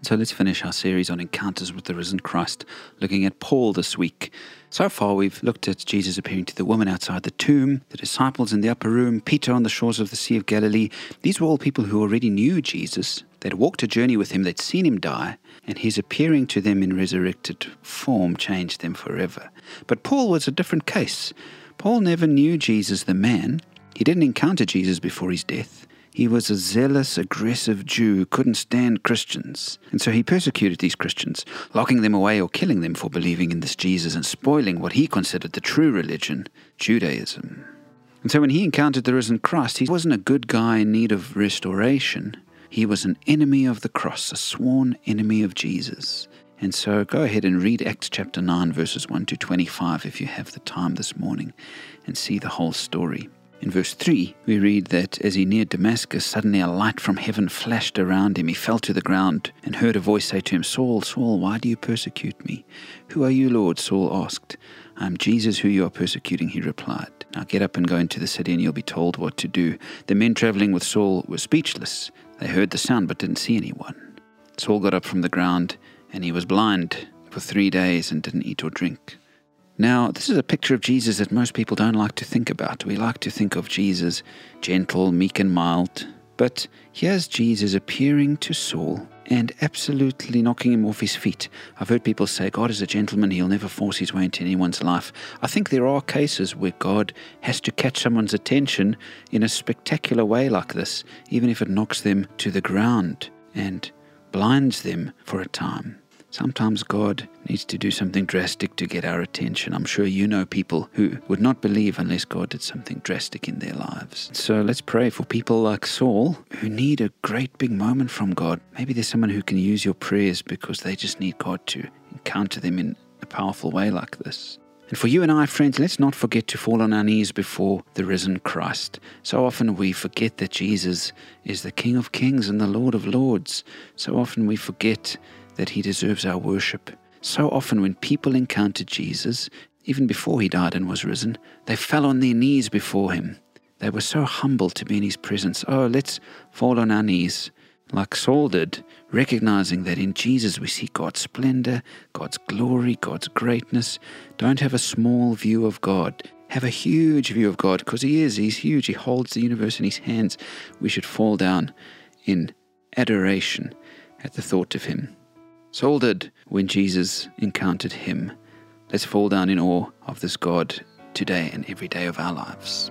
So let's finish our series on encounters with the risen Christ, looking at Paul this week. So far, we've looked at Jesus appearing to the woman outside the tomb, the disciples in the upper room, Peter on the shores of the Sea of Galilee. These were all people who already knew Jesus. They'd walked a journey with him, they'd seen him die, and his appearing to them in resurrected form changed them forever. But Paul was a different case. Paul never knew Jesus the man, he didn't encounter Jesus before his death. He was a zealous, aggressive Jew couldn't stand Christians, and so he persecuted these Christians, locking them away or killing them for believing in this Jesus and spoiling what he considered the true religion, Judaism. And so when he encountered the risen Christ, he wasn't a good guy in need of restoration. He was an enemy of the cross, a sworn enemy of Jesus. And so go ahead and read Acts chapter 9, verses 1 to 25 if you have the time this morning and see the whole story. In verse 3, we read that as he neared Damascus, suddenly a light from heaven flashed around him. He fell to the ground and heard a voice say to him, Saul, Saul, why do you persecute me? Who are you, Lord? Saul asked. I am Jesus who you are persecuting, he replied. Now get up and go into the city, and you'll be told what to do. The men traveling with Saul were speechless. They heard the sound but didn't see anyone. Saul got up from the ground, and he was blind for three days and didn't eat or drink. Now, this is a picture of Jesus that most people don't like to think about. We like to think of Jesus gentle, meek, and mild. But here's Jesus appearing to Saul and absolutely knocking him off his feet. I've heard people say God is a gentleman, he'll never force his way into anyone's life. I think there are cases where God has to catch someone's attention in a spectacular way like this, even if it knocks them to the ground and blinds them for a time. Sometimes God needs to do something drastic to get our attention. I'm sure you know people who would not believe unless God did something drastic in their lives. So let's pray for people like Saul who need a great big moment from God. Maybe there's someone who can use your prayers because they just need God to encounter them in a powerful way like this. And for you and I, friends, let's not forget to fall on our knees before the risen Christ. So often we forget that Jesus is the King of Kings and the Lord of Lords. So often we forget that he deserves our worship. So often, when people encountered Jesus, even before he died and was risen, they fell on their knees before him. They were so humble to be in his presence. Oh, let's fall on our knees, like Saul did, recognizing that in Jesus we see God's splendor, God's glory, God's greatness. Don't have a small view of God. Have a huge view of God because He is. He's huge. He holds the universe in His hands. We should fall down in adoration at the thought of Him. Saul did when Jesus encountered him. Let's fall down in awe of this God today and every day of our lives.